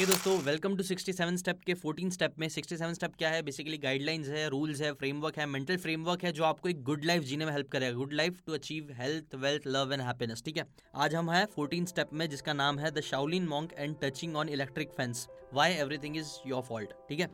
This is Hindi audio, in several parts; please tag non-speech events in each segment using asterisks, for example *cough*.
हे दोस्तों वेलकम टू 67 स्टेप के 14 स्टेप में। 67 स्टेप क्या है? बेसिकली गाइडलाइंस है रूल्स है फ्रेमवर्क है मेंटल फ्रेमवर्क है, जो आपको एक गुड लाइफ जीने में हेल्प करेगा। Good life to achieve health wealth love and happiness ठीक है? आज हम है 14 स्टेप में, जिसका नाम है the Shaolin monk and touching on electric fence why everything is your fault ठीक है?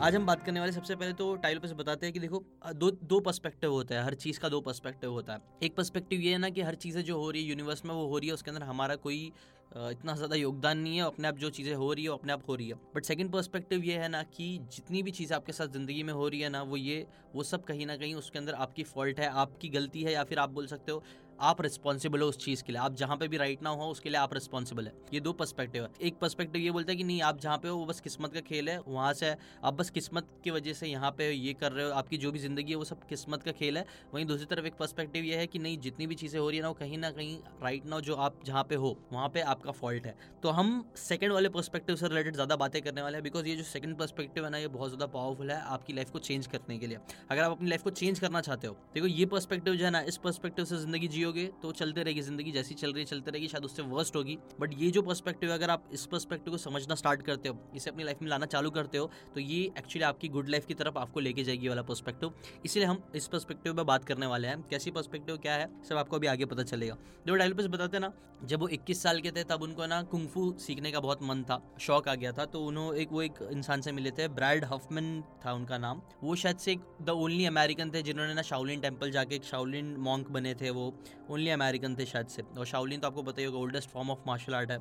आज हम बात करने वाले सबसे पहले तो टाइल पे से बताते हैं कि देखो दो दो पर्सपेक्टिव होता है, हर चीज़ का दो पर्सपेक्टिव होता है। एक पर्सपेक्टिव ये है ना कि हर चीज़ें जो हो रही है यूनिवर्स में वो हो रही है, उसके अंदर हमारा कोई इतना ज़्यादा योगदान नहीं है, अपने आप जो चीज़ें हो रही है अपने आप हो रही है। बट सेकंड पर्सपेक्टिव ये है ना कि जितनी भी चीज़ें आपके साथ ज़िंदगी में हो रही है ना, वो ये, वो सब कहीं ना कहीं उसके अंदर आपकी फॉल्ट है, आपकी गलती है, या फिर आप बोल सकते हो आप रिस्पॉन्सिबल हो उस चीज़ के लिए। आप जहाँ पे भी राइट ना हो, उसके लिए आप रिस्पॉन्सिबल है। ये दो पर्सपेक्टिव है। एक पर्सपेक्टिव ये बोलता है कि नहीं, आप जहाँ पे हो, वो बस किस्मत का खेल है, वहाँ से आप बस किस्मत की वजह से यहाँ पे ये कर रहे हो, आपकी जो भी ज़िंदगी है, वो सब किस्मत का खेल है। वहीं दूसरी तरफ़ एक पर्सपेक्टिव ये है कि नहीं, जितनी भी चीज़ें हो रही है ना, वो कहीं ना कहीं राइट ना जो आप जहाँ पे हो, वहाँ पे आपका फॉल्ट है। तो हम सेकंड वाले पर्सपेक्टिव से रिलेटेड ज़्यादा बातें करने वाले हैं बिकॉज़ ये जो सेकंड पर्सपेक्टिव है ना, ये बहुत ज़्यादा पावरफुल है आपकी लाइफ को चेंज करने के लिए। अगर आप अपनी लाइफ को चेंज करना चाहते हो, देखो ये पर्सपेक्टिव जो है ना, इस पर्सपेक्टिव से ज़िंदगी जियोगे तो चलते रहेगी ज़िंदगी, जैसी चल रही चलते रहेगी, शायद उससे वर्स्ट होगी। बट ये जो पर्सपेक्टिव है, अगर आप इस पर्सपेक्टिव को समझना स्टार्ट करते हो, इसे अपनी लाइफ में लाना चालू करते हो तो ये एक्चुअली आपकी गुड लाइफ की तरफ़ आपको लेके जाएगी वाला पर्सपेक्टिव इसलिए हम इस पर्सपेक्टिव में बात करने वाले हैं। कैसी पर्सपेक्टिव क्या है, सब आपको अभी आगे पता चलेगा। जो डायलोपस बताते ना, जब वो 21 साल के थे, तब उनको ना कुंफू सीखने का बहुत मन था, शौक आ गया था तो उन्होंने एक, वो एक इंसान से मिले थे ब्रैड हफमैन था उनका नाम। वो शायद से एक द ओनली अमेरिकन थे, जिन्होंने ना शाउलिन टेंपल जाके एक शाउलिन मॉन्क बने थे वो। ओनली अमेरिकन थे शायद से। और शाउलिन तो आपको पता ही होगा oldest form of martial art है।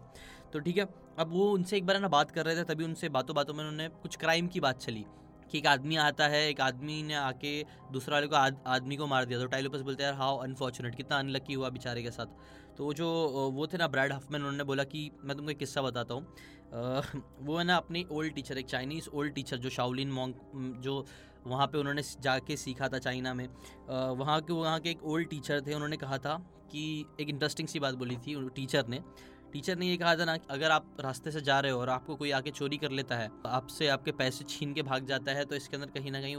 तो ठीक है अब वो उनसे एक बार ना बात कर रहे थे तभी उनसे बातों बातों में उन्होंने कुछ क्राइम की बात चली। कि एक आदमी आता है एक आदमी ने आके दूसरा वाले को आद, आदमी को मार दिया। तो टाइलोपस बोलते हैं यार हाउ अनफॉर्चुनेट कितना अनलक्की हुआ बेचारे के साथ। तो वो जो वो थे ना ब्रैड हफमैन उन्होंने बोला कि मैं तुमको एक किस्सा बताता हूँ। वो है ना अपनी ओल्ड टीचर एक चाइनीज़ ओल्ड टीचर जो शाओलिन मॉन्ग जो वहाँ पे उन्होंने जाके सीखा था चाइना में। वहाँ के वहाँ के एक ओल्ड टीचर थे, उन्होंने कहा था कि एक इंटरेस्टिंग सी बात बोली थी, टीचर ने टीचर ने ये कहा था ना अगर आप रास्ते से जा रहे हो और आपको कोई आके चोरी कर लेता है आपसे आपके पैसे छीन के भाग जाता है तो इसके अंदर कहीं ना कहीं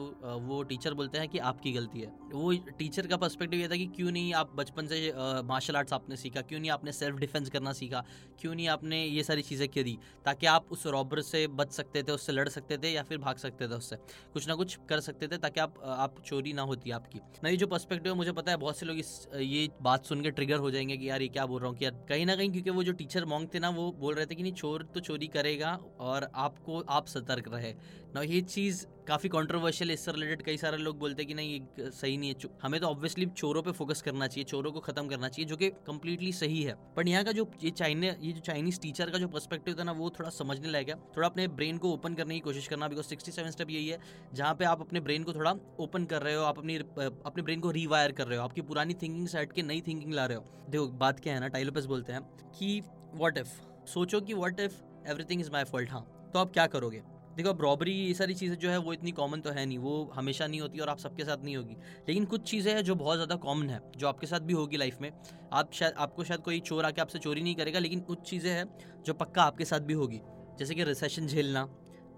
वो टीचर बोलते हैं कि आपकी गलती है। वो टीचर का पर्सपेक्टिव ये था कि क्यों नहीं आप बचपन से मार्शल आर्ट्स आपने सीखा, क्यों नहीं आपने सेल्फ डिफेंस करना सीखा, क्यों नहीं आपने ये सारी चीज़ें करी, ताकि आप उस रॉबर से बच सकते थे, उससे लड़ सकते थे या फिर भाग सकते थे उससे। कुछ ना कुछ कर सकते थे ताकि आप आप चोरी ना होती आपकी। ना, ये जो पर्सपेक्टिव है, मुझे पता है, बहुत से लोग इस, ये बात सुन के ट्रिगर हो जाएँगे कि यार ये क्या बोल रहा हूँ कि यार, कहीं ना कहीं क्योंकि वो जो टीचर मॉन्ग थे ना, वो बोल रहे थे कि नहीं, चोर तो चोरी करेगा और आपको, आप सतर्क रहे। ना ये चीज़ काफ़ी कंट्रोवर्शियल इससे रिलेटेड कई सारे लोग बोलते हैं कि नहीं ये सही नहीं है हमें तो ऑब्वियसली चोरों पे फोकस करना चाहिए, चोरों को खत्म करना चाहिए, जो कि कम्प्लीटली सही है। पर यहाँ का जो, ये चाइना ये जो चाइनीज़ टीचर का जो पर्सपेक्टिव था ना, वो थोड़ा समझने लग गया थोड़ा अपने ब्रेन को ओपन करने की कोशिश करना बिकॉज़ सिक्सटी सेवन स्टेप यही है, जहाँ पे आप अपने ब्रेन को थोड़ा ओपन कर रहे हो, आप अपनी, अपने ब्रेन को रीवायर कर रहे हो, आपकी पुरानी थिंकिंग से हट के नई थिंकिंग ला रहे हो। देखो, बात क्या है ना टाइलोपस बोलते हैं कि वॉट इफ़ सोचो कि what if everything is my fault हाँ तो आप क्या करोगे? देखो अब रॉबरी ये सारी चीज़ें जो है, वो इतनी कॉमन तो है नहीं। वो हमेशा नहीं होती और आप सबके साथ नहीं होगी। लेकिन कुछ चीज़ें हैं जो बहुत ज़्यादा कॉमन है, जो आपके साथ भी होगी लाइफ में। आप शायद, आपको शायद कोई चोर आके आपसे चोरी नहीं करेगा, लेकिन कुछ चीज़ें हैं जो पक्का आपके साथ भी होगी। जैसे कि रिसेशन झेलना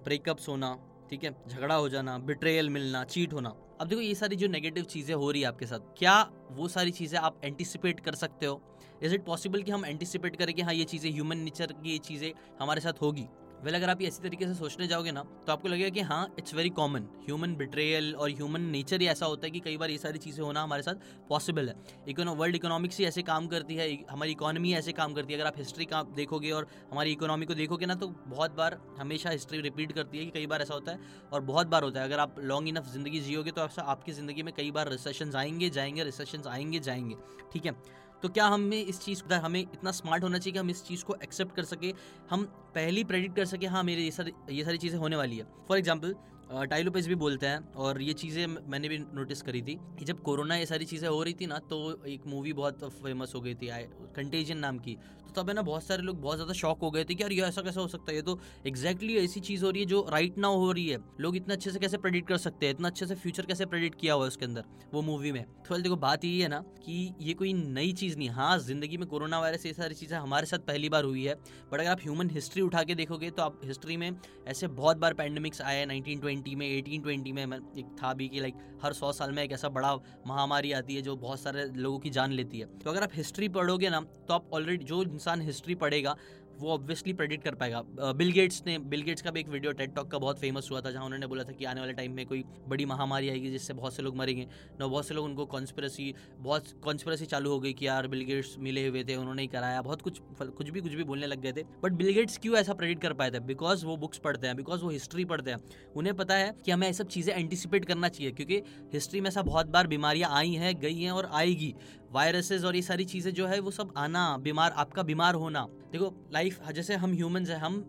ब्रेकअप्स होना ठीक है? झगड़ा हो जाना बिट्रेयल मिलना चीट होना। अब देखो, ये सारी जो नेगेटिव चीज़ें हो रही है आपके साथ, क्या वो सारी चीज़ें आप एंटिसिपेट कर सकते हो? इज़ इट पॉसिबल कि हम एंटिसिपेट करें कि हाँ ये चीज़ें ह्यूमन नेचर की ये चीज़ें हमारे साथ होगी? वेल अगर आप ऐसी तरीके से सोचने जाओगे ना तो आपको लगेगा कि हाँ it's very common human betrayal और ह्यूमन नेचर ही ऐसा होता है कि कई बार ये सारी चीज़ें होना हमारे साथ पॉसिबल है. इकोनो वर्ल्ड इकोनॉमिक्स ही ऐसे काम करती है, हमारी इकोनॉमी ऐसे काम करती है. अगर आप हिस्ट्री का देखोगे और हमारी इकोनॉमी को देखोगे ना तो बहुत बार हमेशा हिस्ट्री रिपीट करती है कि कई बार ऐसा होता है और बहुत बार होता है. अगर आप लॉन्ग इनफ ज़िंदगी जियोगे तो आपकी ज़िंदगी में कई बार रिसेशन आएँगे, जाएँगे रिसेशन आएँगे, जाएँगे. ठीक है? तो क्या हमें इस चीज़ को हमें इतना स्मार्ट होना चाहिए कि हम इस चीज़ को एक्सेप्ट कर सके, हम पहली प्रेडिक्ट कर सके हाँ मेरे ये सारी ये सारी चीज़ें होने वाली है। फॉर एग्ज़ाम्पल टाइलोपेज भी बोलते हैं और ये चीज़ें मैंने भी नोटिस करी थी कि जब कोरोना ये सारी चीज़ें हो रही थी ना तो एक मूवी बहुत फ़ेमस हो गई थी कंटेजन नाम की। तो तब है ना बहुत सारे लोग बहुत ज़्यादा शॉक हो गए थे कि यार ये ऐसा कैसा हो सकता है? ये तो एक्जैक्टली ऐसी चीज़ हो रही है जो राइट नाउ हो रही है। लोग इतना अच्छे से कैसे प्रेडिक्ट कर सकते हैं? इतना अच्छे से फ्यूचर कैसे प्रेडिक्ट किया हुआ है उसके अंदर, वो मूवी में? तो देखो, बात यही है ना कि ये कोई नई चीज़ नहीं। हाँ ज़िंदगी में कोरोना वायरस ये सारी चीज़ें हमारे साथ पहली बार हुई है बट अगर आप ह्यूमन हिस्ट्री उठा के देखोगे तो आप हिस्ट्री में ऐसे बहुत बार पैंडमिक्स आए नाइनटीन ट्वेंटी में, एटीन, ट्वेंटी में एक था भी कि लाइक हर सौ साल में एक ऐसा बड़ा महामारी आती है जो बहुत सारे लोगों की जान लेती है। तो अगर आप हिस्ट्री पढ़ोगे ना तो आप ऑलरेडी जो इंसान हिस्ट्री पढ़ेगा वो ऑब्वियसली प्रेडिक्ट कर पाएगा। बिल गेट्स ने बिल गेट्स का भी एक वीडियो टेड टॉक का बहुत फ़ेमस हुआ था, जहाँ उन्होंने बोला था कि आने वाले टाइम में कोई बड़ी महामारी आएगी जिससे बहुत से लोग मरेंगे। ना बहुत से लोग उनको कॉन्स्परेसी बहुत कॉन्स्परेसी चालू हो गई कि यार बिल गेट्स मिले हुए थे, उन्होंने ही कराया। बहुत कुछ कुछ भी कुछ भी बोलने लग गए थे। बट बिल गेट्स क्यों ऐसा प्रेडिक्ट कर पाए थे? बिकॉज़ वो बुक्स पढ़ते हैं बिकॉज़ वो हिस्ट्री पढ़ते हैं। उन्हें पता है कि हमें ये सब चीज़ें एंटिसिपेट करना चाहिए, क्योंकि हिस्ट्री में ऐसा बहुत बार बीमारियाँ आई हैं, गई हैं और आएगी। वायरसेस और ये सारी चीज़ें जो है वो सब आना बीमार आपका बीमार होना। देखो लाइफ जैसे हम ह्यूमंस हैं हम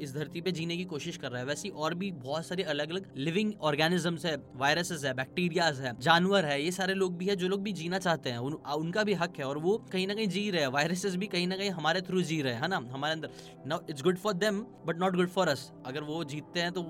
इस धरती पे जीने की कोशिश कर रहे हैं। वैसी और भी बहुत सारी अलग अलग लिविंग ऑर्गेनिजम्स है वायरसेस है बैक्टीरियाज है जानवर है ये सारे लोग भी है जो लोग भी जीना चाहते हैं। उन, उनका भी हक है और वो कहीं ना कहीं जी रहे हैं। वायरसेस भी कहीं ना कहीं हमारे थ्रू जी रहे हैं ना? हमारे अंदर। Now it's good for them but not good for us अगर वो जीतते हैं तो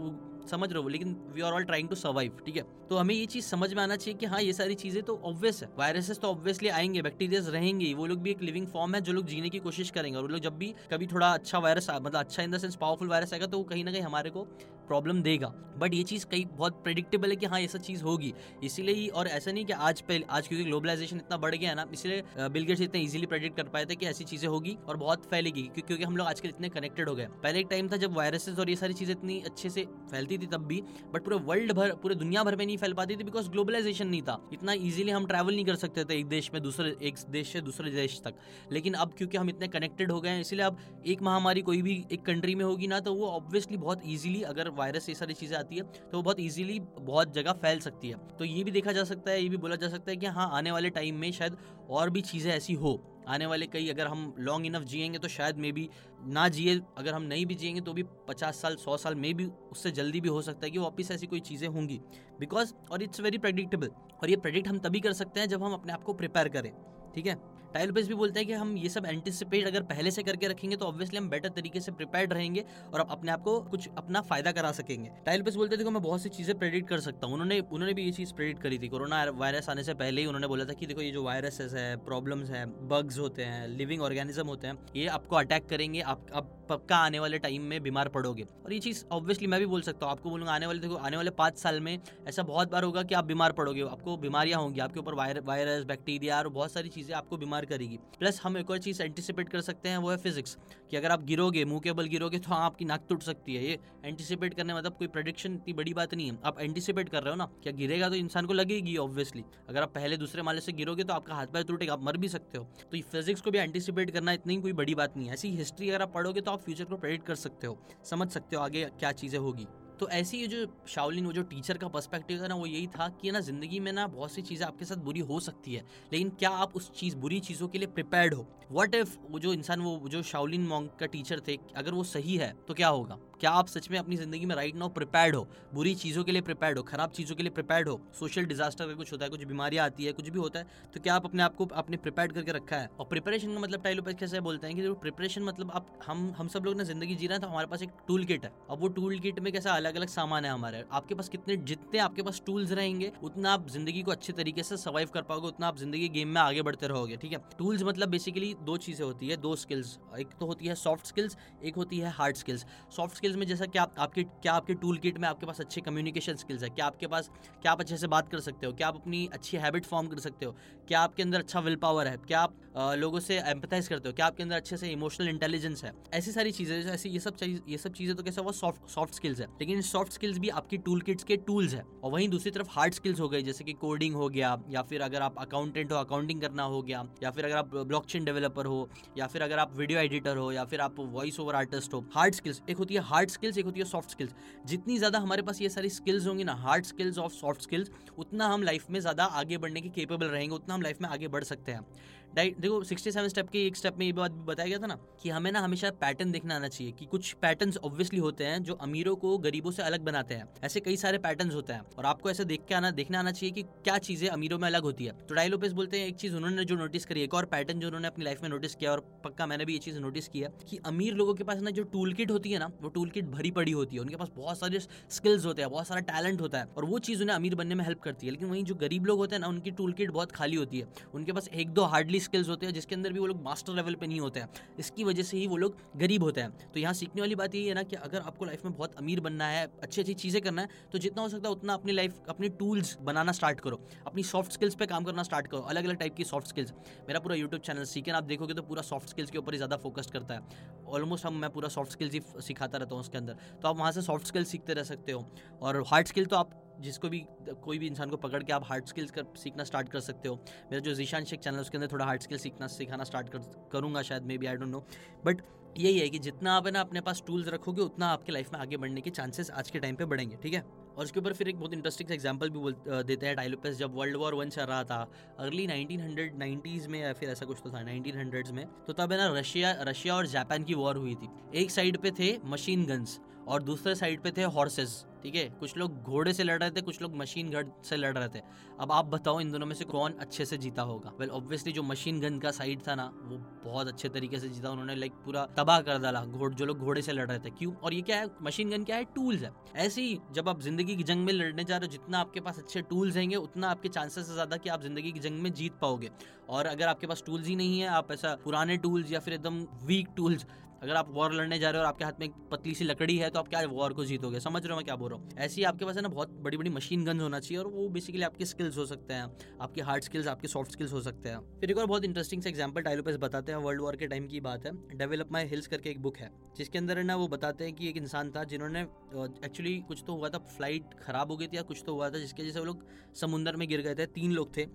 समझ रहे हो, लेकिन we are all trying to survive ठीक है? तो हमें ये चीज़ समझ में आना चाहिए कि हाँ ये सारी चीज़ें तो ऑब्वियस है। वायरसेस तो ऑब्वियसली आएँगे बैक्टीरियाज रहेंगे वो लोग भी एक लिविंग फॉर्म है जो लोग जीने की कोशिश करेंगे। और वो लोग जब भी कभी थोड़ा अच्छा वायरस मतलब अच्छा in the sense powerful virus आएगा तो कहीं ना कहीं हमारे को प्रॉब्लम देगा। बट ये चीज़ कई, बहुत प्रिडिक्टेबल है कि हाँ सब चीज़ होगी। इसीलिए ही और ऐसा नहीं कि आज पहले आज क्योंकि ग्लोबलाइजेशन इतना बढ़ गया है ना, इसलिए बिल गेट्स इतने इजीली प्रेडिक्ट कर पाए थे कि ऐसी चीज़ें होगी और बहुत फैलेगी क्योंकि हम लोग आजकल इतने कनेक्टेड हो गए पहले एक टाइम था जब वायरसेस और ये सारी चीज़ें इतनी अच्छे से फैलती थी तब भी बट पूरे वर्ल्ड भर, पूरे दुनिया भर में नहीं फैल पाती थी बिकॉज़ ग्लोबलाइजेशन नहीं था। इतना ईजिली हम ट्रैवल नहीं कर सकते थे एक देश में दूसरे, एक देश से दूसरे देश तक। लेकिन अब क्योंकि हम इतने कनेक्टेड हो गए हैं, इसलिए अब एक महामारी कोई भी एक कंट्री में होगी ना तो वो ऑब्वियसली बहुत ईजिली अगर वायरस ये सारी चीज़ें आती है तो वो बहुत ईजिली बहुत जगह फैल सकती है। तो ये भी देखा जा सकता है, ये भी बोला जा सकता है कि हाँ आने वाले टाइम में शायद और भी चीज़ें ऐसी हो। आने वाले कई अगर हम लॉन्ग इनफ जिएँगे तो शायद मे बी ना जिए, अगर हम नहीं भी जिएँगे तो भी पचास साल, सौ साल में भी उससे जल्दी भी हो सकता है कि वापस ऐसी कोई चीज़ें होंगी। बिकॉज़ और इट्स वेरी प्रडिक्टेबल और ये प्रडिक्ट हम तभी कर सकते हैं जब हम अपने आप को प्रिपेयर करें, ठीक है? टाइल बेस भी बोलते हैं कि हम ये सब एंटिसिपेट अगर पहले से करके रखेंगे तो ऑब्वियसली हम बेटर तरीके से प्रिपेयर्ड रहेंगे और अपने आप को कुछ अपना फ़ायदा करा सकेंगे। टाइल बेस बोलते थे मैं बहुत सी चीज़ें प्रेडिक्ट कर सकता हूँ। उन्होंने उन्होंने भी ये चीज़ प्रेडिक्ट करी थी। कोरोना वायरस आने से पहले ही उन्होंने बोला था कि, देखो, ये जो वायरसेस है प्रॉब्लम्स है बग्स होते हैं लिविंग ऑर्गेनिज्म होते हैं, ये आपको अटैक करेंगे। आप पक्का आने वाले टाइम में बीमार पड़ोगे। और ये चीज़ ऑब्वियसली मैं भी बोल सकता हूँ। आपको बोलूँगा, आने वाले, देखो, आने वाले पाँच साल में ऐसा बहुत बार होगा कि आप बीमार पड़ोगे। आपको बीमारियाँ होंगी, आपके ऊपर वायरस बैक्टीरिया और बहुत सारी चीज़ें आपको बीमार करेगी। प्लस हम एक और चीज़ एंटिसिपेट कर सकते हैं, वो है फिजिक्स कि अगर आप गिरोगे, मुँह के बल गिरोगे तो आपकी नाक टूट सकती है। ये एंटिसिपेट करने मतलब कोई प्रोडिक्शन इतनी बड़ी बात नहीं है। आप एंटिसिपेट कर रहे हो ना, क्या गिरेगा तो इंसान को लगेगी ऑब्वियसली अगर आप पहले दूसरे माले से गिरोगे तो आपका हाथ पैर टूटेगा, आप मर भी सकते हो। तो फिजिक्स को भी एंटिसिपेट करना इतनी कोई बड़ी बात नहीं है। ऐसी हिस्ट्री अगर आप पढ़ोगे तो आप फ्यूचर को प्रेडिक्ट कर सकते हो, समझ सकते हो आगे क्या चीज़ें होगी। तो ऐसी ये जो शाओलिन, वो जो टीचर का पर्सपेक्टिव था ना, वो यही था कि ना, ज़िंदगी में ना बहुत सी चीज़ें आपके साथ बुरी हो सकती है, लेकिन क्या आप उस चीज़, बुरी चीज़ों के लिए प्रिपेयर्ड हो? वट इफ़ वो जो इंसान, वो, जो शाओलिन मॉन्ग का टीचर थे, अगर वो सही है तो क्या होगा? क्या आप सच में अपनी ज़िंदगी में राइट नाउ प्रिपेयर्ड हो? बुरी चीज़ों के लिए प्रिपेयर्ड हो? खराब चीज़ों के लिए प्रिपेयर्ड हो? सोशल डिजास्टर अगर कुछ होता है, कुछ बीमारियाँ आती है, कुछ भी होता है तो क्या आप अपने आप को अपने प्रिपेयर करके रखा है? और प्रिपरेशन का मतलब टाइलो कैसे बोलते हैं कि प्रिपरेशन मतलब आप, हम हम सब लोग ना ज़िंदगी जी रहे हैं तो हमारे पास एक टूल किट है। अब वो टूल किट में कैसा अलग अलग सामान है हमारे? आपके पास कितने, जितने आपके पास टूल्स रहेंगे, उतना आप ज़िंदगी को अच्छे तरीके से सर्वाइव कर पाओगे, उतना आप ज़िंदगी गेम में आगे बढ़ते रहोगे, ठीक है? टूल्स मतलब बेसिकली दो चीज़ें होती है, दो स्किल्स एक तो होती है सॉफ्ट स्किल्स एक होती है हार्ड स्किल्स सॉफ्ट स्किल्स में, जैसा कि आप, आपके, क्या आपके टूल किट में आपके पास अच्छे कम्युनिकेशन स्किल्स है? क्या आपके पास, क्या आप अच्छे से बात कर सकते हो? क्या आप अपनी अच्छी हैबिट फॉर्म कर सकते हो? क्या आपके अंदर अच्छा विल पावर है? क्या आप लोगों से एम्पथाइज करते हो? क्या आपके अंदर अच्छे से इमोशनल इंटेलिजेंस है? ऐसी सारी चीज़ें ऐसी, ये सब ये सब चीज़ें तो कैसे वो सॉफ्ट सॉफ्ट स्किल्स है। लेकिन सॉफ्ट स्किल्स भी आपकी टूल किट्स के टूल्स है। और वहीं दूसरी तरफ़ हार्ड स्किल्स हो गई, जैसे कि कोडिंग हो गया, या फिर अगर आप अकाउंटेंट हो अकाउंटिंग करना हो गया, या फिर अगर आप ब्लॉकचेन डेवलपर हो, या फिर अगर आप वीडियो एडिटर हो, या फिर आप वॉइस ओवर आर्टिस्ट हो। हार्ड स्किल्स एक होती है हार्ड स्किल्स एक होती है सॉफ्ट स्किल्स जितनी ज़्यादा हमारे पास ये सारी स्किल्स होंगी ना हार्ड स्किल्स और सॉफ्ट स्किल्स उतना हम लाइफ में ज़्यादा आगे बढ़ने के केपेबल रहेंगे, उतना हम लाइफ में आगे बढ़ सकते हैं। डाइट देखो सिक्सटी सेवन स्टेप के एक स्टेप में ये बात बताया गया था ना, कि हमें ना हमेशा पैटर्न देखना आना चाहिए, कि कुछ पैटर्न ऑब्वियसली होते हैं जो अमीरों को गरीबों से अलग बनाते हैं। ऐसे कई सारे पैटर्न होते हैं, और आपको ऐसे देख के आना, देखना आना चाहिए कि क्या चीज़ें अमीरों में अलग होती है। तो डायलोपेस बोलते हैं, एक चीज़ उन्होंने जो नोटिस करी, एक और पैटर्न जो उन्होंने अपनी लाइफ में नोटिस किया, और पक्का मैंने भी ये चीज़ नोटिस किया कि अमीर लोगों के पास ना जो टूल किट होती है ना, वो टूल किट भरी पड़ी होती है। उनके पास बहुत सारे स्किल्स होते हैं, बहुत सारा टैलेंट होता है, और वो चीज़ उन्हें अमीर बनने में हेल्प करती है। लेकिन वहीं जो गरीब लोग होते हैं ना, उनकी टूल किट बहुत खाली होती है। उनके पास एक दो हार्डली स्किल्स होते हैं, जिसके अंदर भी वो लोग मास्टर लेवल पे नहीं होते हैं। इसकी वजह से ही वो लोग गरीब होते हैं। तो यहाँ सीखने वाली बात यही है ना कि अगर आपको लाइफ में बहुत अमीर बनना है अच्छी अच्छी चीज़ें करना है तो जितना हो सकता है उतना अपनी लाइफ अपनी टूल्स बनाना स्टार्ट करो। अपनी सॉफ्ट स्किल्स पर काम करना स्टार्ट करो अलग अलग टाइप की सॉफ्ट स्किल्स मेरा पूरा यूट्यूब चैनल सीखे आप देखोगे तो पूरा सॉफ्ट स्किल्स के ऊपर ही ज़्यादा फोकस करता है। ऑलमोस्ट हम, मैं पूरा सॉफ्ट स्किल्स ही सिखाता रहता हूँ उसके अंदर। तो आप वहाँ से सॉफ्ट स्किल्स सीखते रह सकते हो। और हार्ड स्किल तो आप जिसको भी, कोई भी इंसान को पकड़ के आप हार्ड स्किल्स कर, सीखना स्टार्ट कर सकते हो। मेरा जो जीशान शेख चैनल उसके अंदर थोड़ा हार्ड स्किल सीखना, सिखाना स्टार्ट कर, करूँगा शायद maybe I don't know but यही है कि जितना आप है ना, अपने पास टूल्स रखोगे, उतना आपके लाइफ में आगे बढ़ने के चांसेस आज के टाइम पे बढ़ेंगे, ठीक है? और उसके ऊपर फिर एक बहुत इंटरेस्टिंग एग्ज़ाम्पल भी बोल देते हैं टाइलोपस जब वर्ल्ड वॉर वन चल रहा था अर्ली नाइनटीन में या फिर ऐसा कुछ तो था नाइनटीन में तो तब है ना, रशिया रशिया और जापान की वॉर हुई थी। एक साइड पे थे मशीन गन्स और दूसरे साइड पे थे हॉर्सेस ठीक है? कुछ लोग घोड़े से लड़ रहे थे कुछ लोग मशीन गन से लड़ रहे थे। अब आप बताओ इन दोनों में से कौन अच्छे से जीता होगा? वेल well, ऑब्वियसली जो मशीन गन का साइड था ना वो बहुत अच्छे तरीके से जीता उन्होंने लाइक पूरा तबाह कर डाला घोड़ जो लोग घोड़े से लड़ रहे थे। क्यों? और ये क्या है? मशीन गन क्या है? टूल्स है। ऐसे ही जब आप ज़िंदगी की जंग में लड़ने जा रहे हो जितना आपके पास अच्छे टूल्स रहेंगे उतना आपके चांसेस है ज़्यादा कि आप ज़िंदगी की जंग में जीत पाओगे। और अगर आपके पास टूल्स ही नहीं है आप ऐसा पुराने टूल्स या फिर एकदम वीक टूल्स अगर आप वॉर लड़ने जा रहे हो और आपके हाथ में एक पतली सी लकड़ी है तो आप क्या वॉर को जीतोगे? समझ रहे हो मैं क्या बोल रहा हूँ? ऐसी आपके पास है ना बहुत बड़ी बड़ी मशीन गन होना चाहिए और वो बेसिकली आपके स्किल्स हो सकते हैं। आपके हार्ड स्किल्स आपके सॉफ्ट स्किल्स हो सकते हैं। फिर एक और बहुत इंटरेस्टिंग से एग्ज़ाम्पल टाइलोपेस बताते हैं वर्ल्ड वॉर के टाइम की बात है। डेवलप माई हिल्स करके एक बुक है, जिसके अंदर ना वो बताते हैं कि एक इंसान था जिन्होंने एक्चुअली कुछ तो हुआ था फ़्लाइट खराब हो गई थी या कुछ तो हुआ था, जिसके वजह से वो लोग समुंदर में गिर गए थे। तीन लोग थे।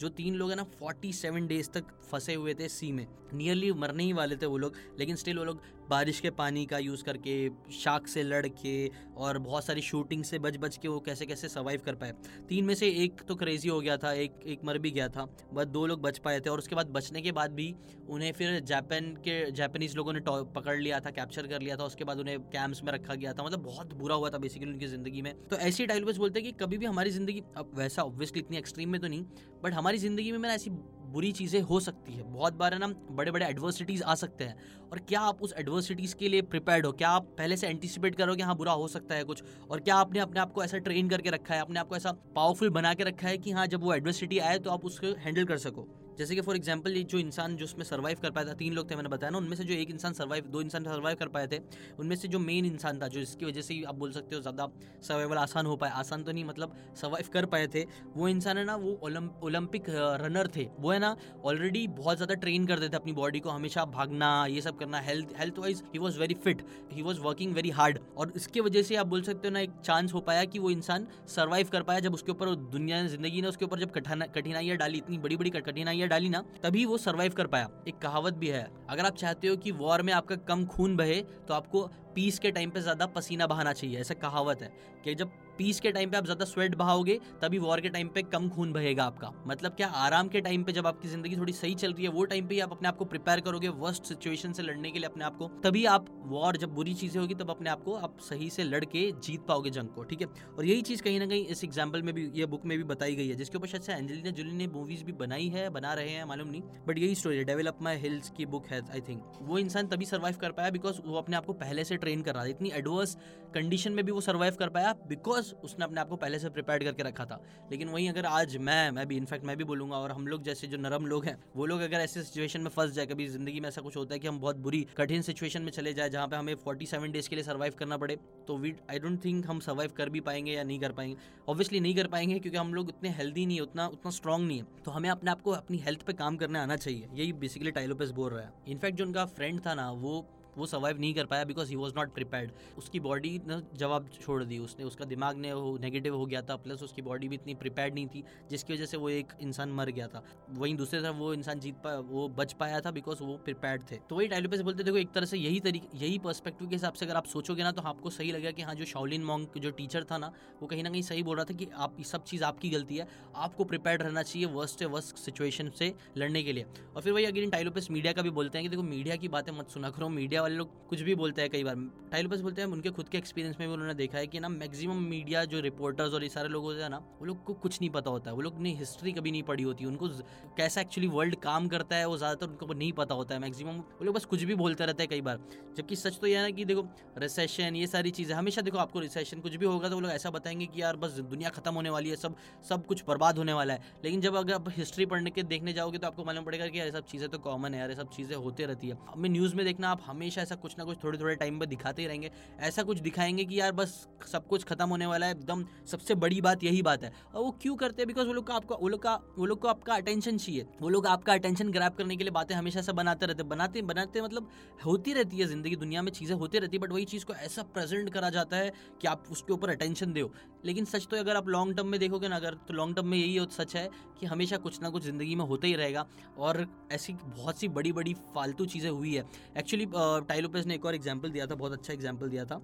जो तीन लोग हैं ना फोर्टी सेवन डेज़ तक फंसे हुए थे सी में। नियरली मरने ही वाले थे वो लोग, लेकिन स्टिल वो लोग बारिश के पानी का यूज़ करके, शाक से लड़ के और बहुत सारी शूटिंग से बच बच के वो कैसे कैसे सर्वाइव कर पाए। तीन में से एक तो क्रेजी हो गया था, एक एक मर भी गया था, बस दो लोग बच पाए थे और उसके बाद बचने के बाद भी उन्हें फिर जापान के जापानीज लोगों ने पकड़ लिया था कैप्चर कर लिया था, उसके बाद उन्हें कैंप्स में रखा गया था मतलब बहुत बुरा हुआ था बेसिकली उनकी ज़िंदगी में। तो ऐसी टाइल बोलते हैं कि कभी भी हमारी ज़िंदगी, अब वैसा ऑब्वियसली इतनी एक्सट्रीम में तो नहीं बट हमारी ज़िंदगी में मैंने ऐसी बुरी चीज़ें हो सकती है। बहुत बार है ना बड़े बड़े एडवर्सिटीज़ आ सकते हैं। और क्या आप उस एडवर्सिटीज़ के लिए प्रिपेयर्ड हो? क्या आप पहले से एंटिसिपेट करो कि हाँ बुरा हो सकता है कुछ? और क्या आपने अपने आप को ऐसा ट्रेन करके रखा है? अपने आप को ऐसा पावरफुल बना के रखा है कि हाँ जब वो एडवर्सिटी आए तो आप उसको हैंडल कर सको? जैसे कि फॉर एग्ज़ाम्पल जो इंसान जो उसमें सर्वाइव कर पाया था, तीन लोग थे मैंने बताया ना, उनमें से जो एक इंसान सर्वाइव दो इंसान सर्वाइव कर पाए थे, उनमें से जो मेन इंसान था, जो इसकी वजह से आप बोल सकते हो ज़्यादा सर्वाइवल आसान हो पाए आसान तो नहीं मतलब सर्वाइव कर पाए थे, वो इंसान है ना, वो ओलंपिक रनर थे, वो है ना ऑलरेडी बहुत ज़्यादा ट्रेन करते थे अपनी बॉडी को, हमेशा भागना, ये सब करना health health wise he was very fit he was working very hard और इसके वजह से आप बोल सकते हो ना, एक चांस हो पाया कि वो इंसान सर्वाइव कर पाया जब उसके ऊपर दुनिया ने ज़िंदगी ने उसके ऊपर जब कठिनाइयाँ डाली, इतनी बड़ी बड़ी कठिनाइयाँ डाली ना, तभी वो सर्वाइव कर पाया। एक कहावत भी है, अगर आप चाहते हो कि वॉर में आपका कम खून बहे तो आपको पीस के टाइम पे ज़्यादा पसीना बहाना चाहिए, ऐसा कहावत है कि जब पीस के टाइम पे आप ज़्यादा स्वेट बहाओगे, तभी वॉर के टाइम पे कम खून बहेगा आपका। मतलब क्या आराम के टाइम पे जब आपकी ज़िंदगी थोड़ी सही चल रही है, वो टाइम पे आप अपने आप को प्रिपेयर करोगे वर्स्ट सिचुएशन से लड़ने के लिए अपने आप को, तभी आप वॉर जब बुरी चीज़ें होगी, तब अपने आप को आप सही से लड़ के जीत पाओगे जंग को, ठीक है? और यही चीज़ कहीं ना कहीं इस एग्ज़ाम्पल में भी, ये बुक में भी बताई गई है, जिसके ऊपर शायद एंजेलिना जोली ने मूवीज़ भी बनाई है, बना रहे हैं, मालूम नहीं बट यही स्टोरी है डेवलप माई हिल्स की बुक है आई थिंक वो इंसान तभी सर्वाइव कर पाया बिकॉज़ वो अपने आप को पहले से ट्रेन कर रहा था, इतनी एडवर्स कंडीशन में भी वो सर्वाइव कर पाया बिकॉज़ उसने अपने आप को पहले से प्रिपेयर करके रखा था। लेकिन वहीं अगर आज मैं मैं भी इनफैक्ट मैं भी बोलूँगा और हम लोग जैसे जो नरम लोग हैं, वो लोग अगर ऐसे सिचुएशन में फंस जाए, कभी ज़िंदगी में ऐसा कुछ होता है कि हम बहुत बुरी, कठिन सिचुएशन में चले जाए जहाँ पे हमें फोर्टी सेवन डेज़ के लिए सर्वाइव करना पड़े तो वी आई डोंट थिंक हम सर्वाइव कर भी पाएँगे या नहीं कर पाएँगे। ऑब्वियसली नहीं कर पाएँगे क्योंकि हम लोग इतने हेल्दी नहीं है, उतना उतना स्ट्रॉन्ग नहीं है। तो हमें अपने आप को अपनी हेल्थ पे काम करने आना चाहिए, यही बेसिकली टाइलोपेस बोल रहा है। इनफैक्ट जो उनका फ्रेंड था ना, वो वो सर्वाइव नहीं कर पाया because he was not prepared उसकी बॉडी ने जवाब छोड़ दी उसने। उसका दिमाग ने नेगेटिव हो गया था प्लस उसकी बॉडी भी इतनी प्रिपेयर्ड नहीं थी, जिसकी वजह से वो एक इंसान मर गया था। वहीं दूसरे तरफ़ वो इंसान जीत पाया वो बच पाया था बिकॉज़ वो प्रिपेयर्ड थे। तो वही टाइलोपे से बोलते देखो, एक तरह से यही तरीके, यही पर्सपेक्टिव के हिसाब से अगर आप सोचोगे ना तो आपको सही लगेगा कि हाँ जो शाओलिन मॉन्ग जो टीचर था ना, वो कहीं ना कहीं सही बोल रहा था कि आप सब चीज़ आपकी गलती है। आपको प्रिपेयर्ड रहना चाहिए वर्स्ट वर्स्ट सिचुएशन से लड़ने के लिए। और फिर वही अगर इन टाइलोपेस मीडिया का भी बोलते हैं कि देखो मीडिया की बातें मत सुना करो मीडिया वाले लोग कुछ भी बोलते हैं कई बार। टाइलोपस बोलते हैं उनके खुद के एक्सपीरियंस में भी उन्होंने देखा है कि ना मैक्सिमम मीडिया जो रिपोर्टर्स और ये सारे लोग होते हैं ना, वो लोग को कुछ नहीं पता होता है। वो लोग ने हिस्ट्री कभी नहीं पढ़ी होती, उनको कैसा एक्चुअली वर्ल्ड काम करता है वो ज़्यादातर उनको नहीं पता होता है। मैक्सिमम वो लोग बस कुछ भी बोलते रहते हैं कई बार। जबकि सच तो यह है ना कि देखो रिसेशन ये सारी चीज़ें, हमेशा देखो आपको रिसेशन कुछ भी होगा तो वो लोग ऐसा बताएँगे कि यार बस दुनिया खत्म होने वाली है, सब सब कुछ बर्बाद होने वाला है। लेकिन जब अगर आप हिस्ट्री पढ़ने के, देखने जाओगे तो आपको मालूम पड़ेगा कि ये सब चीज़ें तो कॉमन है यार सब चीज़ें होती रहती है। हमें न्यूज़ में देखना, आप हमेशा ऐसा कुछ ना कुछ थोड़े थोड़े टाइम पर दिखाते ही रहेंगे। ऐसा कुछ दिखाएँगे कि यार बस सब कुछ खत्म होने वाला है, एकदम सबसे बड़ी बात यही बात है। और वो क्यों करते हैं? बिकॉज़ वो लोग का आपका, वो लोग का, वो लोग को आपका अटेंशन चाहिए। वो लोग आपका अटेंशन ग्रैप करने के लिए बातें हमेशा से बनाते रहते बनाते बनाते मतलब होती रहती है ज़िंदगी दुनिया में, चीज़ें होती रहती है बट वही चीज़ को ऐसा प्रेजेंट करा जाता है कि आप उसके ऊपर अटेंशन दो लेकिन सच तो अगर आप लॉन्ग टर्म में देखोगे ना, अगर तो लॉन्ग टर्म में यही सच है कि हमेशा कुछ ना कुछ ज़िंदगी में होता ही रहेगा। और ऐसी बहुत सी बड़ी बड़ी फालतू चीज़ें हुई है। एक्चुअली टाइलोपेस ने एक और एग्ज़ाम्पल दिया था, बहुत अच्छा एग्ज़ाम्पल दिया था।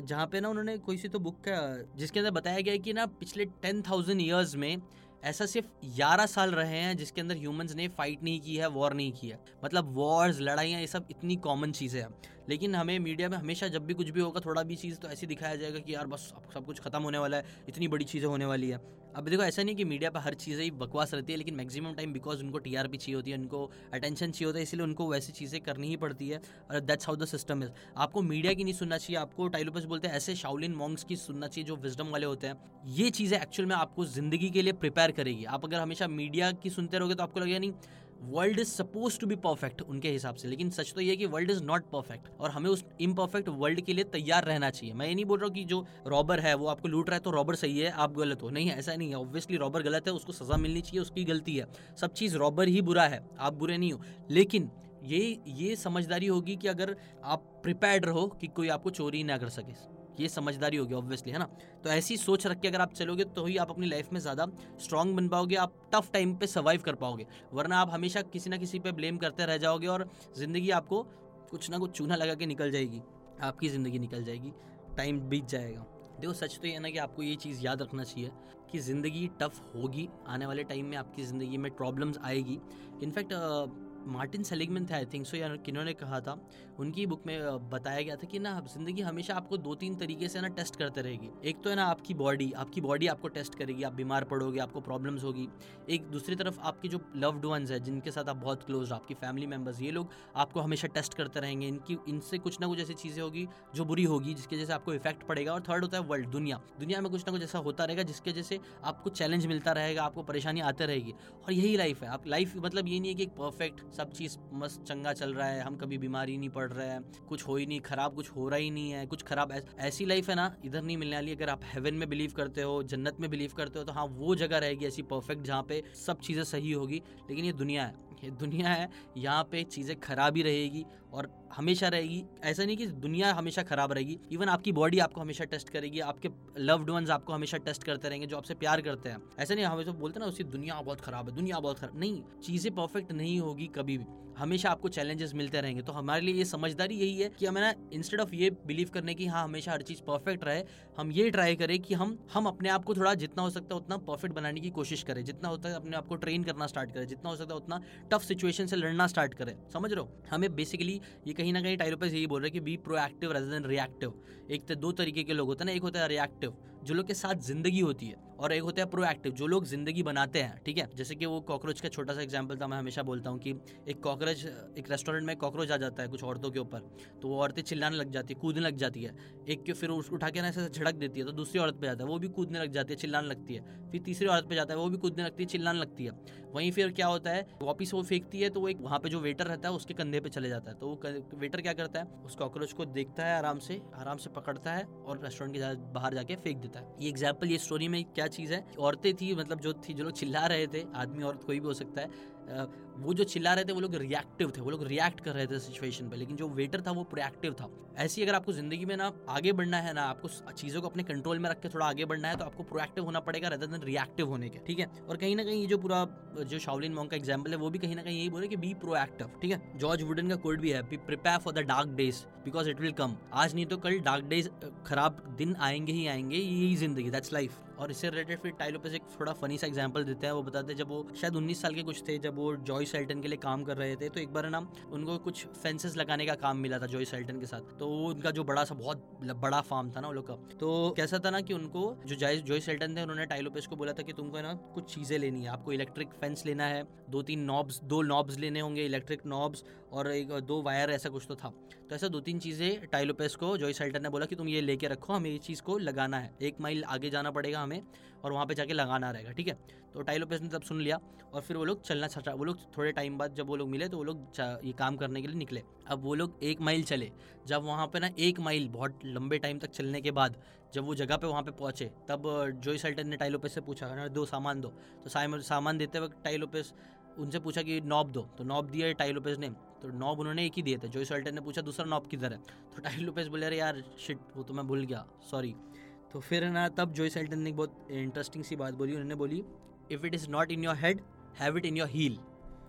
जहाँ पे ना उन्होंने कोई सी तो बुक का, जिसके अंदर बताया गया कि ना पिछले टेन थाउज़ेंड ईयर्स में ऐसा सिर्फ़ ग्यारह साल रहे हैं जिसके अंदर ह्यूमंस ने फाइट नहीं की है वॉर नहीं किया है। मतलब वॉर्स लड़ाइयाँ, ये सब इतनी कॉमन चीज़ें हैं। लेकिन हमें मीडिया में हमेशा जब भी कुछ भी होगा, थोड़ा भी चीज़ तो ऐसी दिखाया जाएगा कि यार बस सब कुछ खत्म होने वाला है, इतनी बड़ी चीज़ें होने वाली है। अब देखो, ऐसा नहीं कि मीडिया पर हर चीज़ें ही बकवास रहती है, लेकिन मैक्सिमम टाइम बिकॉज़ उनको टीआरपी चाहिए होती है, उनको अटेंशन चाहिए होता है, इसलिए उनको वैसी चीज़ें करनी ही पड़ती है और that's how the system is आपको मीडिया की नहीं सुनना चाहिए, आपको टाइलोपस बोलते हैं, ऐसे शाउलिन मॉन्ग्स की सुनना चाहिए जो विजडम वाले होते हैं। ये चीज़ें एक्चुअल में आपको ज़िंदगी के लिए प्रिपेयर करेगी। आप अगर हमेशा मीडिया की सुनते रहोगे तो आपको लगेगा नहीं world is suppose to be perfect उनके हिसाब से। लेकिन सच तो ये कि वर्ल्ड इज़ नॉट परफेक्ट और हमें उस इम्परफेक्ट वर्ल्ड के लिए तैयार रहना चाहिए। मैं ये नहीं बोल रहा हूँ कि जो रॉबर है, वो आपको लूट रहा है तो रॉबर सही है, आप गलत हो। नहीं ऐसा नहीं है। ऑब्वियसली रॉबर गलत है, उसको सजा मिलनी चाहिए, उसकी गलती है। सब चीज़ रॉबर ही बुरा है, आप बुरे नहीं हो। लेकिन ये ये समझदारी होगी कि अगर आप प्रिपेयर्ड रहो कि कोई आपको चोरी ना कर सके। ये समझदारी होगी ऑब्वियसली है ना? तो ऐसी सोच रख के अगर आप चलोगे तो ही आप अपनी लाइफ में ज़्यादा स्ट्रांग बन पाओगे, आप टफ टाइम पे सर्वाइव कर पाओगे। वरना आप हमेशा किसी ना किसी पे ब्लेम करते रह जाओगे और ज़िंदगी आपको कुछ ना कुछ चूना लगा के निकल जाएगी। आपकी ज़िंदगी निकल जाएगी। टाइम बीत जाएगा। देखो, सच तो ये ना कि आपको ये चीज़ याद रखना चाहिए कि ज़िंदगी टफ होगी। आने वाले टाइम में आपकी ज़िंदगी में प्रॉब्लम्स आएगी। इनफैक्ट मार्टिन सेलिगमैन थे आई थिंक सो या किन्होंने कहा था? उनकी बुक में बताया गया था कि ना, ज़िंदगी हमेशा आपको दो तीन तरीके से ना टेस्ट करते रहेगी। एक तो है ना, आपकी बॉडी आपकी बॉडी आपको टेस्ट करेगी, आप बीमार पड़ोगे, आपको प्रॉब्लम्स होगी। एक दूसरी तरफ़, आपके जो लव्ड वंस है, जिनके साथ आप बहुत क्लोज आपकी फैमिली मेंबर्स ये लोग आपको हमेशा टेस्ट करते रहेंगे। इनकी, इनसे कुछ ना कुछ ऐसी चीज़ें होगी जो बुरी होगी, जिसकी वजह से आपको इफ़ेक्ट पड़ेगा। और थर्ड होता है वर्ल्ड दुनिया। दुनिया में कुछ ना कुछ ऐसा होता रहेगा, जिसकी वजह से आपको चैलेंज मिलता रहेगा, आपको परेशानी आते रहेगी। और यही लाइफ है। आप लाइफ मतलब ये नहीं है कि एक परफेक्ट सब चीज़ मस्त चंगा चल रहा है, हम कभी बीमारी नहीं पड़ रहे हैं, कुछ हो ही नहीं, खराब कुछ हो रहा ही नहीं है, कुछ खराब ऐसी लाइफ है ना, इधर नहीं मिलने वाली, अगर आप हेवन में बिलीव करते हो, जन्नत में बिलीव करते हो तो हाँ वो जगह रहेगी ऐसी परफेक्ट जहाँ पे सब चीज़ें सही होगी, लेकिन ये दुनिया है, ये दुनिया है, यहाँ पे चीज़ें खराब ही रहेगी, और हमेशा रहेगी। ऐसा नहीं कि दुनिया हमेशा खराब रहेगी। इवन आपकी बॉडी आपको हमेशा टेस्ट करेगी। आपके लव्ड वंस आपको हमेशा टेस्ट करते रहेंगे, जो आपसे प्यार करते हैं। ऐसा नहीं हमेशा तो बोलते ना उसकी दुनिया बहुत खराब है, दुनिया बहुत खराब। नहीं, चीज़ें परफेक्ट नहीं होगी कभी भी। हमेशा आपको चैलेंजेस मिलते रहेंगे। तो हमारे लिए ये समझदारी यही है कि हमें ना इंस्टेड ऑफ़ ये बिलीव करने की हाँ हमेशा हर चीज़ परफेक्ट रहे, हम ये ट्राई करें कि हम हम अपने आप को थोड़ा जितना हो सकता है उतना परफेक्ट बनाने की कोशिश करें। जितना होता है अपने आप को ट्रेन करना स्टार्ट करें। जितना हो सकता है उतना टफ सिचुएशन से लड़ना स्टार्ट करें। समझ रहे हो? हमें बेसिकली ये कहीं ना कहीं टाइलोपेस यही बोल रहे हैं कि be proactive rather than reactive एक तो दो तरीके के लोग होते हैं ना, एक होता है रिएक्टिव जो लोग के साथ ज़िंदगी होती है, और एक होता है प्रोएक्टिव जो लोग ज़िंदगी बनाते हैं, ठीक है? जैसे कि वो कॉकरोच का छोटा सा एग्ज़ाम्पल था, मैं हमेशा बोलता हूँ कि एक कॉकरोच एक रेस्टोरेंट में कॉकरोच आ जाता है कुछ औरतों के ऊपर तो वो औरतें चिल्लाने लग जाती है, कूदने लग जाती है। एक के फिर उसको उठा के ना ऐसे झड़क देती है तो दूसरी औरत पे जाता है, वो भी कूदने लग जाती है, चिल्लाने लगती है। फिर तीसरी औरत पे जाता है, वो भी कूदने लगती है, चिल्लाने लगती है। वहीं फिर क्या होता है, वापिस वो फेंकती है तो वो एक वहाँ पे जो वेटर रहता है, उसके कंधे पे चले जाता है। तो वो वेटर क्या करता है, उस कॉकरोच को देखता है आराम से आराम से पकड़ता है, और रेस्टोरेंट के बाहर जाके फेंक देता है। ये एग्ज़ाम्पल ये स्टोरी में क्या चीज़ है? औरतें थी मतलब जो थी, जो लोग चिल्ला रहे थे, आदमी, औरत, कोई भी हो सकता है। वो जो चिल्ला रहे थे, वो लोग रिएक्टिव थे, वो लोग रिएक्ट कर रहे थे सिचुएशन पे, लेकिन जो वेटर था, वो प्रोएक्टिव था। ऐसी अगर आपको ज़िंदगी में ना आगे बढ़ना है ना, आपको चीज़ों को अपने कंट्रोल में रख के थोड़ा आगे बढ़ना है तो आपको प्रोएक्टिव होना पड़ेगा रेदर देन रिएक्टिव होने के, ठीक है? और कहीं ना कहीं ये जो पूरा, जो शावलिन मॉन्ग का एग्ज़ाम्पल है, वो भी कहीं ना कहीं यही बोले कि बी प्रोएक्टिव ठीक है? जॉर्ज वुडन का कोड भी है be prepare for the dark days because it will come आज नहीं तो कल डार्क डेज़ खराब दिन आएँगे ही आएँगे, यही ज़िंदगी दैट्स लाइफ और इससे रिलेटेड फिर टाइलो पे एक थोड़ा फनी सा एग्ज़ाम्पल देते हैं। वो बताते हैं, जब वो शायद उन्नीस साल के कुछ थे, जब वो जॉय सेल्टन के लिए काम कर रहे थे तो एक बार ना, उनको कुछ फेंसेस लगाने का काम मिला था जॉय सेल्टन के साथ। तो उनका जो बड़ा सा बहुत बड़ा फार्म था ना वो लोग का। तो कैसा था ना कि उनको जो जॉय जॉय सेल्टन थे, उन्होंने टाइलोपेस को बोला था कि तुमको ना कुछ चीज़ें लेनी है। आपको इलेक्ट्रिक फेंस लेना है दो तीन नॉब्स दो नॉब्स लेने होंगे इलेक्ट्रिक नॉब्स और एक, दो वायर ऐसा कुछ तो था। तो ऐसा दो तीन चीज़ें टाइलोपेस को जॉय सेल्टन ने बोला कि तुम ये लेके रखो, हमें ये चीज़ को लगाना है। एक माइल आगे जाना पड़ेगा हमें और वहाँ पे जाके लगाना रहेगा, ठीक है? तो टाइलोपेस ने तब सुन लिया और फिर वो लोग चलना चाचा वो लोग थोड़े टाइम बाद जब वो लोग मिले तो वो लोग ये काम करने के लिए निकले। अब वो लोग एक माइल चले। जब वहाँ पर ना एक माइल बहुत लंबे टाइम तक चलने के बाद जब वो जगह पे वहाँ पे पहुँचे, तब जोई सल्टन ने टाइलोपेस से पूछा दो सामान दो। तो सामान देते वक्त टाइलोपेस उनसे पूछा कि नॉब दो। तो नॉब दिया टाइलोपेस ने। तो नॉब उन्होंने एक ही दिए थे जो सल्टन ने पूछा, दूसरा नॉब किधर है? तो टाइल लुपेस बोले, अरे यार शिट वो तो मैं भूल गया सॉरी तो फिर ना, तब जोई सेल्टन ने एक बहुत इंटरेस्टिंग सी बात बोली, उन्होंने बोली if it is not in your head have it in your heel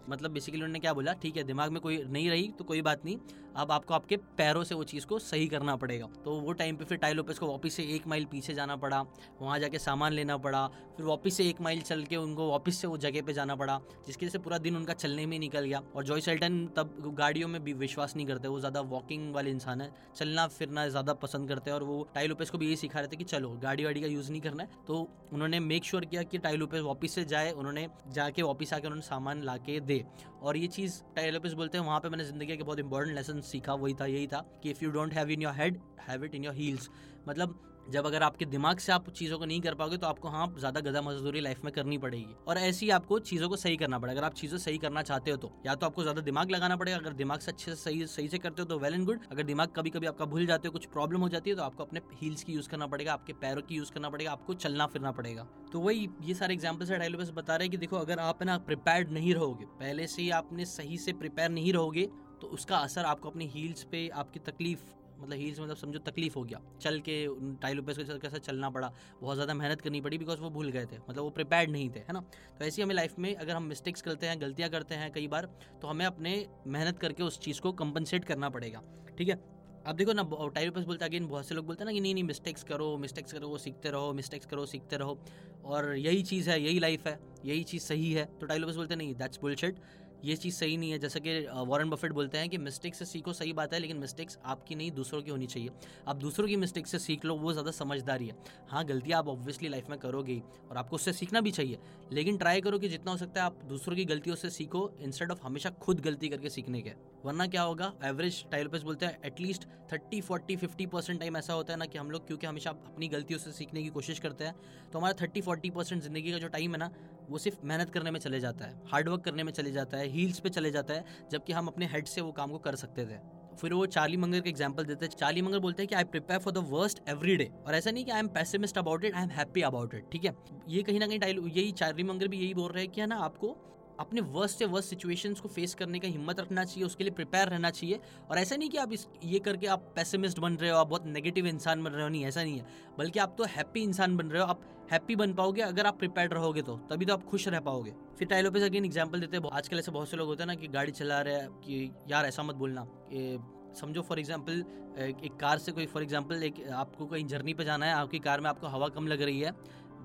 मतलब बेसिकली उन्होंने क्या बोला, ठीक है, दिमाग में कोई नहीं रही तो कोई बात नहीं अब आपको आपके पैरों से वो चीज़ को सही करना पड़ेगा। तो वो टाइम पे फिर टाइलोपेस को वापस से एक माइल पीछे जाना पड़ा, वहाँ जाके सामान लेना पड़ा, फिर वापस से एक माइल चल के उनको वापस से वो जगह पे जाना पड़ा, जिसकी वजह से पूरा दिन उनका चलने में निकल गया। और जॉय सेल्टन तब गाड़ियों में भी विश्वास नहीं करते, वो ज़्यादा वॉकिंग वाले इंसान है, चलना फिरना ज़्यादा पसंद करते हैं और वो टाइलोपेस को भी यही सिखा रहे थे कि चलो, गाड़ी वाड़ी का यूज़ नहीं करना है। तो उन्होंने मेक श्योर किया कि टाइलोपेस वापस से जाए, उन्होंने जाके वापस आके उन्होंने सामान ला के दे। और ये चीज़ टाइलोपिस बोलते हैं, वहाँ पे मैंने ज़िंदगी के बहुत इंपॉर्टेंट लेसन सीखा, वही था, यही था कि if you don't have in your head have it in your heels मतलब जब अगर आपके दिमाग से आप चीज़ों को नहीं कर पाओगे तो आपको हाँ ज़्यादा गदा मजदूरी लाइफ में करनी पड़ेगी। और ऐसे ही आपको चीज़ों को सही करना पड़ेगा। अगर आप चीज़ें सही करना चाहते हो तो या तो आपको ज़्यादा दिमाग लगाना पड़ेगा। अगर दिमाग से अच्छे से सही सही से करते हो तो वेल एंड गुड अगर दिमाग कभी कभी आपका भूल जाते हो, कुछ प्रॉब्लम हो जाती है तो आपको अपने हील्स की यूज़ करना पड़ेगा, आपके पैरों की यूज़ करना पड़ेगा, आपको चलना फिरना पड़ेगा। तो वही, ये सारे एग्जाम्पल्स है बस बता रहे हैं कि देखो, अगर आप ना प्रिपेयर्ड नहीं रहोगे, पहले से ही आपने सही से प्रिपेयर नहीं रहोगे तो उसका असर आपको अपनी हील्स पे, आपकी तकलीफ़ मतलब हील्स मतलब समझो तकलीफ़ हो गया। चल के टाइलों पे कैसे चलना पड़ा, बहुत ज़्यादा मेहनत करनी पड़ी बिकॉज़ वो भूल गए थे मतलब वो प्रिपेयर्ड नहीं थे, है ना? तो ऐसी हमें लाइफ में अगर हम मिस्टेक्स करते हैं, गलतियाँ करते हैं कई बार तो हमें अपने मेहनत करके उस चीज़ को कंपनसेट करना पड़ेगा, ठीक है? अब देखो ना टाइल पे बोलते अगेन बहुत से लोग बोलते हैं ना कि नहीं नहीं मिस्टेक्स करो मिस्टेक्स करो सीखते रहो मिस्टेक्स करो, सीखते रहो, और यही चीज़ है, यही लाइफ है, यही चीज़ सही है तो टाइल बोलते नहीं दैट्स बुलशेट ये चीज़ सही नहीं है। जैसे कि वॉरेन बफेट बोलते हैं कि मिस्टेक से सीखो, सही बात है, लेकिन मिस्टेक्स आपकी नहीं, दूसरों की होनी चाहिए। आप दूसरों की मिस्टेक से सीख लो, वो ज़्यादा समझदारी है। हाँ गलतियाँ आप ऑब्वियसली लाइफ में करोगे ही, और आपको उससे सीखना भी चाहिए। लेकिन ट्राई करो कि जितना हो सकता है आप दूसरों की गलतियों से सीखो इंस्टेड ऑफ़ हमेशा खुद गलती करके सीखने के। वरना क्या होगा? एवरेज टाइलोपेस बोलते हैं at least thirty forty fifty percent time ऐसा होता है ना कि हम लोग, क्योंकि हमेशा अपनी गलतियों से सीखने की कोशिश करते हैं तो हमारा थर्टी फोर्टी परसेंट ज़िंदगी का जो टाइम है ना वो सिर्फ़ मेहनत करने में चले जाता है हार्डवर्क करने में चले जाता है हील्स पे चले जाता है, जबकि हम अपने हेड से वो काम को कर सकते थे। फिर वो चार्ली मंगर का एग्ज़ाम्पल देते हैं। चार्ली मंगर बोलते हैं कि I prepare for the worst every day और ऐसा नहीं कि I am pessimist about it I am happy about it ठीक है? ये कहीं ना कहीं टाइल यही चार्ली मंगर भी यही बोल रहे हैं कि है ना, आपको अपने वर्स्ट से वर्स्ट सिचुएशंस को फेस करने का हिम्मत रखना चाहिए, उसके लिए प्रिपेयर रहना चाहिए। और ऐसा नहीं कि आप इस, ये करके आप पैसिमिस्ट बन रहे हो, आप बहुत नेगेटिव इंसान बन रहे हो, नहीं, ऐसा नहीं है। बल्कि आप तो हैप्पी इंसान बन रहे हो, आप हैप्पी बन पाओगे, अगर आप प्रिपेयर रहोगे तो। तभी तो आप खुश रह पाओगे। फिर टाइलो पे अगेन एग्ज़ाम्पल देते हैं आजकल ऐसे बहुत से लोग होते हैं ना कि गाड़ी चला रहे हैं कि यार ऐसा मत बोलना। समझो फॉर एग्ज़ाम्पल एक कार से कोई फॉर एग्ज़ाम्पल एक आपको कहीं जर्नी पे जाना है, आपकी कार में आपको हवा कम लग रही है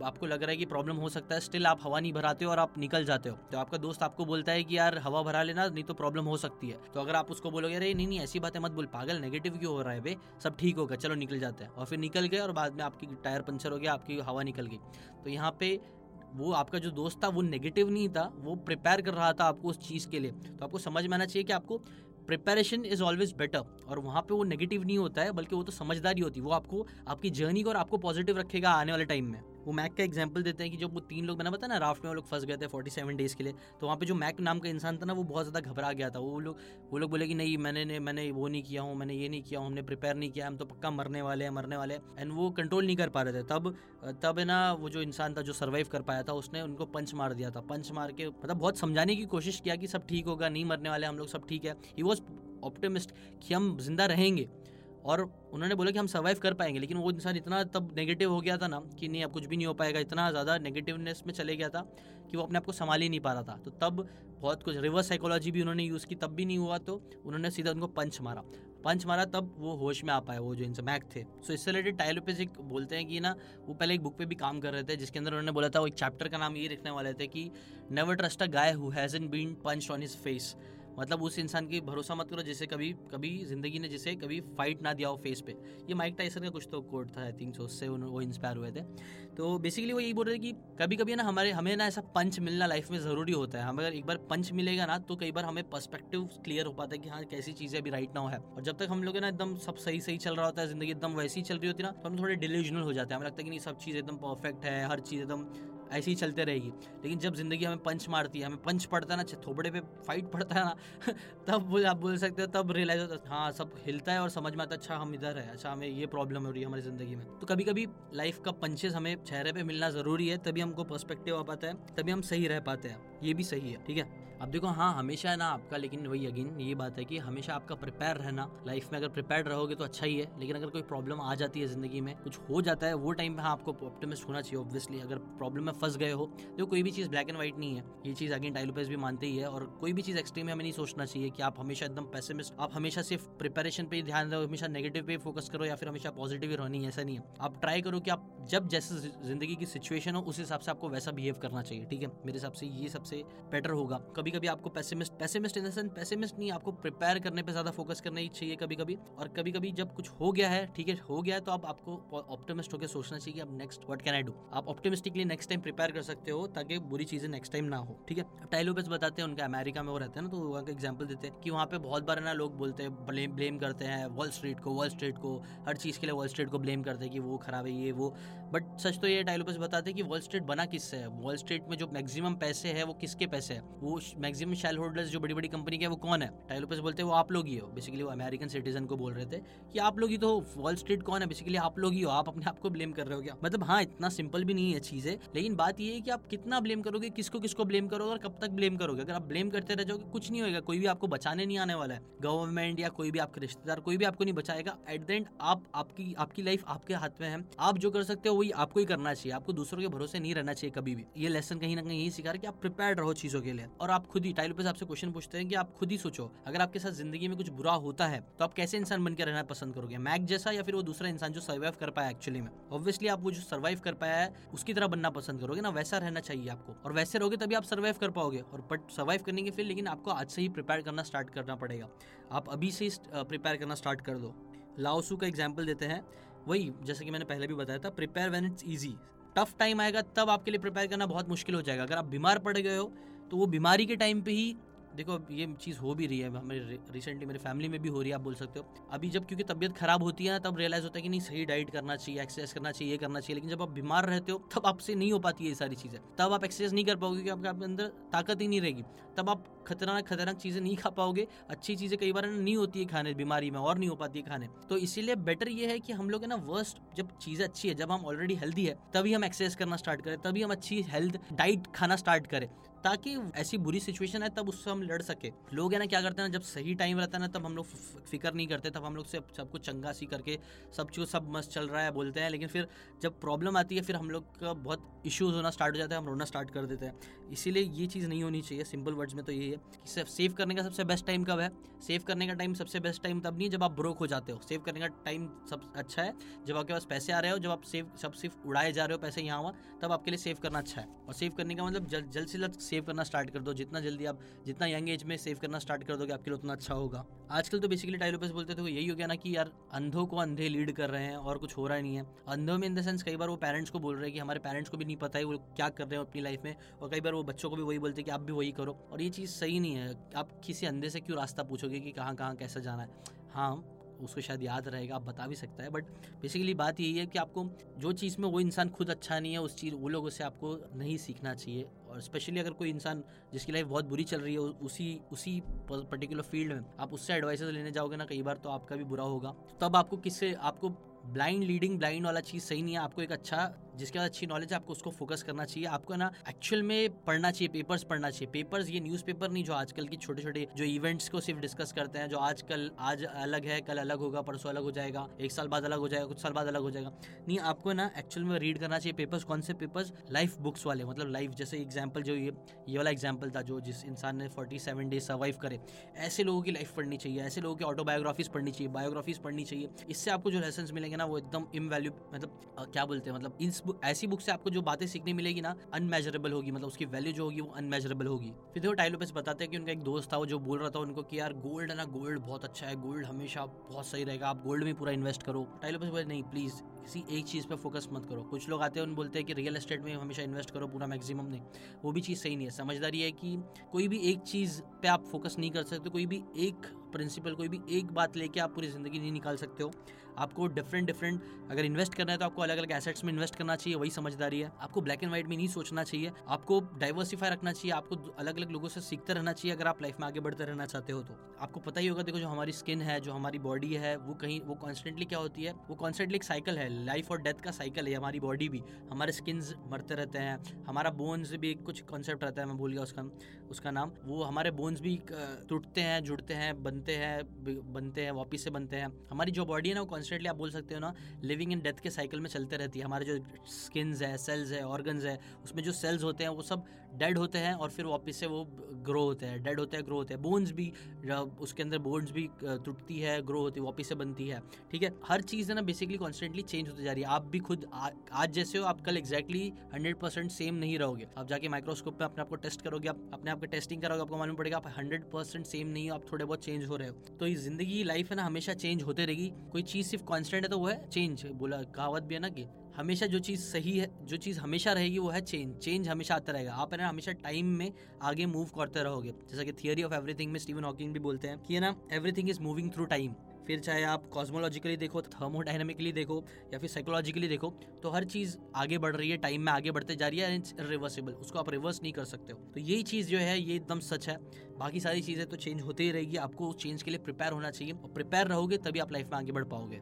आपको लग रहा है कि प्रॉब्लम हो सकता है। स्टिल आप हवा नहीं भराते हो और आप निकल जाते हो। तो आपका दोस्त आपको बोलता है कि यार, हवा भरा लेना, नहीं तो प्रॉब्लम हो सकती है। तो अगर आप उसको बोलोगे, अरे, नहीं नहीं, ऐसी बात मत बोल। पागल नेगेटिव क्यों हो रहा है भाई सब ठीक होगा चलो निकल जाते हैं। और फिर निकल गए और बाद में आपकी टायर पंचर हो गया, आपकी हवा निकल गई। तो यहाँ पे वो आपका जो दोस्त था, वो नेगेटिव नहीं था, वो प्रिपेयर कर रहा था आपको उस चीज़ के लिए। तो आपको समझ में आना चाहिए कि आपको प्रिपेरेशन इज़ ऑलवेज बेटर और वहाँ पे वो नेगेटिव नहीं होता है, बल्कि वो तो समझदारी होती है। वो आपको, आपकी जर्नी को और आपको पॉजिटिव रखेगा आने वाले टाइम में। वो मैक का एग्ज़ाम्पल देते हैं कि जब वो तीन लोग मैंने बताया ना राफ्ट में वो लोग फंस गए थे फोर्टी सेवन डेज़ के लिए तो वहाँ पे जो मैक नाम का इंसान था ना वो बहुत ज़्यादा घबरा गया था। वो लोग वो लोग बोले कि नहीं मैंने ने, मैंने वो नहीं किया हूँ मैंने ये नहीं किया हूँ हमने प्रिपेयर नहीं किया हम तो पक्का मरने वाले हैं मरने वाले एंड वो कंट्रोल नहीं कर पा रहे थे। तब तब है ना वो जो इंसान था जो सर्वाइव कर पाया था उसने उनको पंच मार दिया था। पंच मार के मतलब बहुत समझाने की कोशिश किया कि सब ठीक होगा नहीं मरने वाले हम लोग सब ठीक है। ही वॉज़ ऑप्टिमिस्ट कि हम ज़िंदा रहेंगे। और उन्होंने बोला कि हम सर्वाइव कर पाएँगे, लेकिन वो इंसान इतना तब नेगेटिव हो गया था ना कि नहीं, अब कुछ भी नहीं हो पाएगा, इतना ज़्यादा नेगेटिवनेस में चले गया था कि वो अपने आप को संभाल ही नहीं पा रहा था। तो तब बहुत कुछ रिवर्स साइकोलॉजी भी उन्होंने यूज़ की, तब भी नहीं हुआ तो उन्होंने सीधा उनको पंच मारा। पंच मारा, तब वो होश में आ पाए, वो जो इनसे मैक थे। सो इससे रिलेटेड टाइलोपिस एक बोलते हैं कि ना, वो पहले एक बुक पे भी काम कर रहे थे, जिसके अंदर उन्होंने बोला था, वो एक चैप्टर का नाम ये लिखने वाले थे कि never trust a guy who hasn't been punch on his face मतलब उस इंसान की भरोसा मत करो, जिसे कभी कभी ज़िंदगी ने जिसे कभी फाइट ना दिया हो फेस पे। ये माइक टाइसन का कुछ तो कोड था आई थिंक सो उससे वो इंस्पायर हुए थे। तो बेसिकली वो यही बोल रहे थे कि कभी कभी ना, हमारे, हमें ना ऐसा पंच मिलना लाइफ में ज़रूरी होता है। हमें अगर एक बार पंच मिलेगा ना तो कई बार हमें पर्सपेक्टिव क्लियर हो पाता है कि हाँ कैसी चीज़ें अभी राइट नाउ है। और जब तक हम लोग ना, एकदम सब सही सही चल रहा होता है, ज़िंदगी एकदम वैसी चल रही होती है ना तो हम थोड़े डिलीजनल हो जाते हैं। हमें लगता है कि नहीं, सब चीज़ एकदम परफेक्ट है, हर चीज़ एकदम ऐसे ही चलते रहेगी। लेकिन जब ज़िंदगी हमें पंच मारती है, हमें पंच पड़ता है ना थोपड़े पे फाइट पड़ता है ना, *laughs* तब आप बोल सकते हो, तब रियलाइज़ होता है हाँ सब हिलता है और समझ में आता है अच्छा हम इधर है अच्छा हमें ये प्रॉब्लम हो रही है हमारी ज़िंदगी में। तो कभी कभी लाइफ का पंचेस हमें चेहरे पर मिलना ज़रूरी है, तभी हमको पर्सपेक्टिव आ पाता है, तभी हम सही रह पाते हैं, ये भी सही है, ठीक है? अब देखो हाँ हमेशा है ना आपका, लेकिन वही अगेन ये बात है कि हमेशा आपका प्रिपेयर रहना। लाइफ में अगर प्रिपेयर रहोगे तो अच्छा ही है, लेकिन अगर कोई प्रॉब्लम आ जाती है ज़िंदगी में, कुछ हो जाता है, वो टाइम पे हाँ आपको ऑप्टिमिस्ट होना चाहिए ऑब्वियसली अगर प्रॉब्लम में फंस गए हो तो कोई भी चीज़ ब्लैक एंड व्हाइट नहीं है। ये चीज़ अगेन टाइलोपेस भी मानते ही है, और कोई भी चीज़ एक्सट्रीम में हमें नहीं सोचना चाहिए कि आप हमेशा एकदम पैसेमिस्ट आप हमेशा सिर्फ़ प्रिपेरेशन पे ध्यान दो, हमेशा नेगेटिव पे फोकस करो, या फिर हमेशा पॉजिटिव ही रहनी ऐसा नहीं है। आप ट्राई करो कि आप जब जैसे ज़िंदगी की सिचुएशन हो, उस हिसाब से आपको वैसा बिहेव करना चाहिए, ठीक है? मेरे हिसाब से ये सबसे बेटर होगा। कभी कभी आपको pessimist pessimist in the sense pessimist नहीं, आपको प्रिपेयर करने पे ज़्यादा फोकस करना ही चाहिए कभी कभी और कभी कभी जब कुछ हो गया है, ठीक है, हो गया है तो आप, आपको ऑप्टोमिस्ट होकर सोचना चाहिए अब next what can I do आप ऑप्टिमिस्टिकली नेक्स्ट टाइम प्रिपेयर कर सकते हो ताकि बुरी चीज़ें नेक्स्ट टाइम ना हो, ठीक है? अब टाइलोपेस बताते हैं, उनके अमेरिका में वो रहते हैं ना तो वहाँ का एग्ज़ाम्पल देते हैं कि वहाँ पे बहुत बार ना लोग बोलते हैं ब्लेम ब्लेम करते हैं वॉल स्ट्रीट को वॉल स्ट्रीट को, हर चीज़ के लिए वॉल स्ट्रीट को ब्लेम करते हैं कि वो खराब है, ये, वो। बट सच तो ये टाइलोपेस बताते हैं कि वॉल स्ट्रीट बना किससे है? वॉल स्ट्रीट में जो मैक्सिमम पैसे है, वो किसके पैसे है? वो मैक्सिमम शेयर होल्डर्स जो बड़ी बड़ी कंपनी के वो कौन है? टाइलोपेस बोलते हैं, वो आप लोग ही हो। बेसिकली वो अमेरिकन सिटीजन को बोल रहे थे कि आप लोग ही तो वॉल स्ट्रीट कौन है? बेसिकली आप लोग ही हो। आप अपने आप को ब्लेम कर रहे हो क्या? मतलब हाँ इतना सिंपल भी नहीं है चीज़ें, लेकिन बात ये है कि आप कितना ब्लेम करोगे, किसको किसको ब्लेम करोगे और कब तक ब्लेम करोगे? अगर आप ब्लेम करते रह जाओगे, कुछ नहीं होगा कोई भी आपको बचाने नहीं आने वाला है। गवर्नमेंट या कोई भी आपके रिश्तेदार, कोई भी आपको नहीं बचाएगा। एट द एंड आप, आपकी आपकी लाइफ आपके हाथ में है। आप जो कर सकते हो, वही आपको ही करना चाहिए। आपको दूसरों के भरोसे नहीं रहना चाहिए कभी भी। ये लेसन कहीं ना कहीं यही सिखा रहा कि आप प्रिपेयर रहो चीज़ों के लिए। और आप खुद ही, टाइल आपसे क्वेश्चन पूछते हैं कि आप खुद ही सोचो, अगर आपके साथ ज़िंदगी में कुछ बुरा होता है तो आप कैसे इंसान बनकर रहना पसंद करोगे? मैक जैसा या फिर वो दूसरा इंसान जो सर्वाइव कर पाया एक्चुअली में? ऑब्वियसली आप वो जो सर्वाइव कर पाया है, उसकी तरह बनना पसंद करोगे ना, वैसा रहना चाहिए आपको। और वैसे रहोगे तभी आप सर्वाइव कर पाओगे। और बट सर्वाइव करने के फिर लेकिन आपको आज से ही प्रिपेयर करना स्टार्ट करना पड़ेगा। आप अभी से ही प्रिपेयर करना स्टार्ट कर दो। लाओसू का एग्ज़ाम्पल देते हैं। वही, जैसे कि मैंने पहले भी बताया था prepare when it's easy tough time आएगा, तब आपके लिए प्रिपेयर करना बहुत मुश्किल हो जाएगा। अगर आप बीमार पड़ गए हो तो वो बीमारी के टाइम पे ही, देखो, ये चीज़ हो भी रही है हमें रिसेंटली मेरे फैमिली में भी हो रही है, आप बोल सकते हो। अभी जब, क्योंकि तबियत खराब होती है ना, तब रियलाइज़ होता है कि नहीं, सही डाइट करना चाहिए एक्सरसाइज करना चाहिए, ये करना चाहिए, लेकिन जब आप बीमार रहते हो, तब आपसे नहीं हो पाती है ये सारी चीज़ें। तब आप एक्सरसाइज नहीं कर पाओगे, क्योंकि आपके अंदर ताकत ही नहीं रहेगी। तब आप खतरनाक खतरनाक चीज़ें नहीं खा पाओगे। अच्छी चीज़ें कई बार नहीं होती है खाने, बीमारी में और नहीं हो पाती है खाने। तो इसीलिए बेटर ये है कि हम लोग है ना वर्स्ट जब चीज़ें अच्छी है, जब हम ऑलरेडी हेल्दी है, तभी हम एक्सरसाइज करना स्टार्ट करें, तभी हम अच्छी हेल्थ डाइट खाना स्टार्ट करें। ताकि ऐसी बुरी सिचुएशन है, तब उससे हम लड़ सके। लोग है ना, क्या करते हैं जब सही टाइम रहता है ना, तब हम लोग फ़िक्र नहीं करते, तब हम लोग से सब कुछ चंगा सी करके, सब चीज़, सब मस्त चल रहा है, बोलते हैं। लेकिन फिर जब प्रॉब्लम आती है, फिर हम लोग का बहुत इश्यूज़ होना स्टार्ट हो जाता है, हम रोना स्टार्ट कर देते हैं। इसीलिए ये चीज़ नहीं होनी चाहिए सिंपल वर्ड्स में तो यही है कि सेव करने का सबसे बेस्ट टाइम कब है? सेव करने का टाइम सबसे बेस्ट टाइम तब नहीं जब आप ब्रोक हो जाते हो। सेव करने का टाइम सब अच्छा है, जब आपके पास पैसे आ रहे हो, जब आप सेव सब सिर्फ़ उड़ाए जा रहे हो, पैसे यहाँ वहाँ तब आपके लिए सेव करना अच्छा है। और सेव करने का मतलब जल्द जल्द से जल्द सेव करना स्टार्ट कर दो। जितना जल्दी आप, जितना यंग एज में सेव करना स्टार्ट कर दोगे, आपके लिए उतना अच्छा होगा। आजकल तो बेसिकली टाइलोपेस बोलते थे यही हो गया ना कि यार, अंधों को अंधे लीड कर रहे हैं और कुछ हो रहा नहीं है। अंधों में इन द सेंस कई बार वो पेरेंट्स को बोल रहे हैं कि हमारे पेरेंट्स को भी नहीं पता है वो क्या कर रहे हो अपनी लाइफ में, और कई बार वो बच्चों को भी वही बोलते हैं कि आप भी वही करो। और ये चीज़ सही नहीं है। आप किसी अंधे से क्यों रास्ता पूछोगे कि कहाँ कहाँ, कैसे जाना है? हाँ उसको शायद याद रहेगा, आप बता भी सकता है। बट बेसिकली बात यही है कि आपको जो चीज़ में वो इंसान खुद अच्छा नहीं है, उस चीज़, वो लोगों से आपको नहीं सीखना चाहिए। और स्पेशली अगर कोई इंसान जिसकी लाइफ बहुत बुरी चल रही है उसी उसी पर्टिकुलर फ़ील्ड में, आप उससे एडवाइस लेने जाओगे ना, कई बार तो आपका भी बुरा होगा। तब आपको किससे, आपको ब्लाइंड लीडिंग ब्लाइंड वाला चीज़ सही नहीं है। आपको एक अच्छा जिसके बाद अच्छी नॉलेज है, आपको उसको फोकस करना चाहिए। आपको ना एक्चुअल में पढ़ना चाहिए पेपर्स पढ़ना चाहिए। पेपर्स ये न्यूज़पेपर नहीं, जो आजकल की छोटे छोटे जो इवेंट्स को सिर्फ़ डिस्कस करते हैं, जो आजकल, आज अलग है, कल अलग होगा, परसों अलग हो जाएगा, एक साल बाद अलग हो जाएगा, कुछ साल बाद अलग हो जाएगा। नहीं, आपको ना एक्चुअल में रीड करना चाहिए पेपर्स कौन से पेपर्स लाइफ बुक्स वाले मतलब लाइफ जैसे एग्ज़ाम्पल जो ये ये वाला एग्ज़ाम्पल था, जो जिस इंसान ने फोर्टी सेवन डेज़ सर्वाइव करे। ऐसे लोगों की लाइफ पढ़नी चाहिए, ऐसे लोगों की ऑटोबायोग्राफीज पढ़नी चाहिए बायोग्राफीज पढ़नी चाहिए। इससे आपको जो लेसन मिलेंगे ना, वो एकदम इम मतलब क्या बोलते हैं मतलब इस ऐसी बुक से आपको जो बातें सीखने मिलेगी ना अनमेजरेबल होगी मतलब उसकी वैल्यू जो होगी वो अनमेजरेबल होगी। फिर देखो टाइलोपेस बताते हैं कि उनका एक दोस्त था, वो जो बोल रहा था उनको कि यार गोल्ड है ना गोल्ड बहुत अच्छा है गोल्ड हमेशा बहुत सही रहेगा, आप गोल्ड में पूरा इन्वेस्ट करो। टाइलोपेस बोले, नहीं प्लीज़ किसी एक चीज़ पर फोकस मत करो। कुछ लोग आते हैं, उन बोलते हैं कि रियल एस्टेट में हमेशा इन्वेस्ट करो, पूरा मैक्सिमम नहीं। वो भी चीज़ सही नहीं है। समझदारी है कि कोई भी एक चीज़ पे आप फोकस नहीं कर सकते, कोई भी एक प्रिंसिपल कोई भी एक बात लेके आप पूरी ज़िंदगी नहीं निकाल सकते हो। आपको डिफरेंट डिफरेंट अगर इन्वेस्ट करना है तो आपको अलग अलग एसेट्स में इन्वेस्ट करना चाहिए, वही समझदारी है। आपको ब्लैक एंड व्हाइट में नहीं सोचना चाहिए। आपको डाइवर्सिफाई रखना चाहिए, आपको अलग अलग लोगों से सीखते रहना चाहिए अगर आप लाइफ में आगे बढ़ते रहना चाहते हो तो। आपको पता ही होगा, देखो जो हमारी स्किन है, जो हमारी बॉडी है, वो कहीं, वो कॉन्स्टेंटली क्या होती है, वो कॉन्स्टेंटली एक साइकिल है। लाइफ और डेथ का साइकिल है हमारी बॉडी भी। हमारे स्किन मरते रहते हैं, हमारा बोन्स भी कुछ कॉन्सेप्ट रहता है, मैं भूल गया उसका उसका नाम। वो हमारे बोन्स भी टूटते हैं, जुड़ते हैं, बनते हैं बनते हैं, वापिस से बनते हैं। हमारी जो बॉडी है ना, वो कॉन्स्टेंटली आप बोल सकते हो ना लिविंग इन डेथ के साइकिल में चलते रहती है। हमारे जो स्किन्स है सेल्स है ऑर्गन्स है, उसमें जो सेल्स होते हैं, वो सब डेड होते हैं और फिर वापस से वो ग्रो होते हैं डेड होते हैं ग्रो होते हैं। बोन्स भी उसके अंदर बोन्स भी टूटती है ग्रो होती है वापस से बनती है। ठीक है? हर चीज़ है ना बेसिकली कॉन्स्टेंटली चेंज होती जा रही है। आप भी खुद आ, आज जैसे हो आप कल एक्जैक्टली हंड्रेड परसेंट सेम नहीं रहोगे। आप जाके माइक्रोस्कोप में अपने आपको टेस्ट करोगे आप अपने आप टेस्टिंग करोगे आपको मालूम पड़ेगा आप हंड्रेड परसेंट सेम नहीं हो आप थोड़े बहुत चेंज हो रहे हो। तो ये ज़िंदगी लाइफ है ना हमेशा चेंज होते रहेगी। कोई चीज़ सिर्फ़ कॉन्स्टेंट है तो वो है चेंज बोला कहावत भी है ना कि हमेशा जो चीज़ सही है, जो चीज़ हमेशा रहेगी, वो है चेंज चेंज हमेशा आता रहेगा। आप है ना, हमेशा टाइम में आगे मूव करते रहोगे। जैसा कि थियरी ऑफ़ एवरीथिंग में स्टीवन हॉकिंग भी बोलते हैं कि है ना everything is moving through time फिर चाहे आप कॉस्मोलॉजिकली देखो थर्मोडाइनमिकली देखो, या फिर साइकोलॉजिकली देखो तो हर चीज़ आगे बढ़ रही है टाइम में आगे बढ़ते जा रही है इट्स रिवर्सिबल उसको आप रिवर्स नहीं कर सकते हो। तो यही चीज़ जो है, ये एकदम सच है। बाकी सारी चीज़ें तो चेंज होती ही रहेगी। आपको चेंज के लिए प्रिपेयर होना चाहिए। और प्रिपेयर रहोगे, तभी आप लाइफ में आगे बढ़ पाओगे।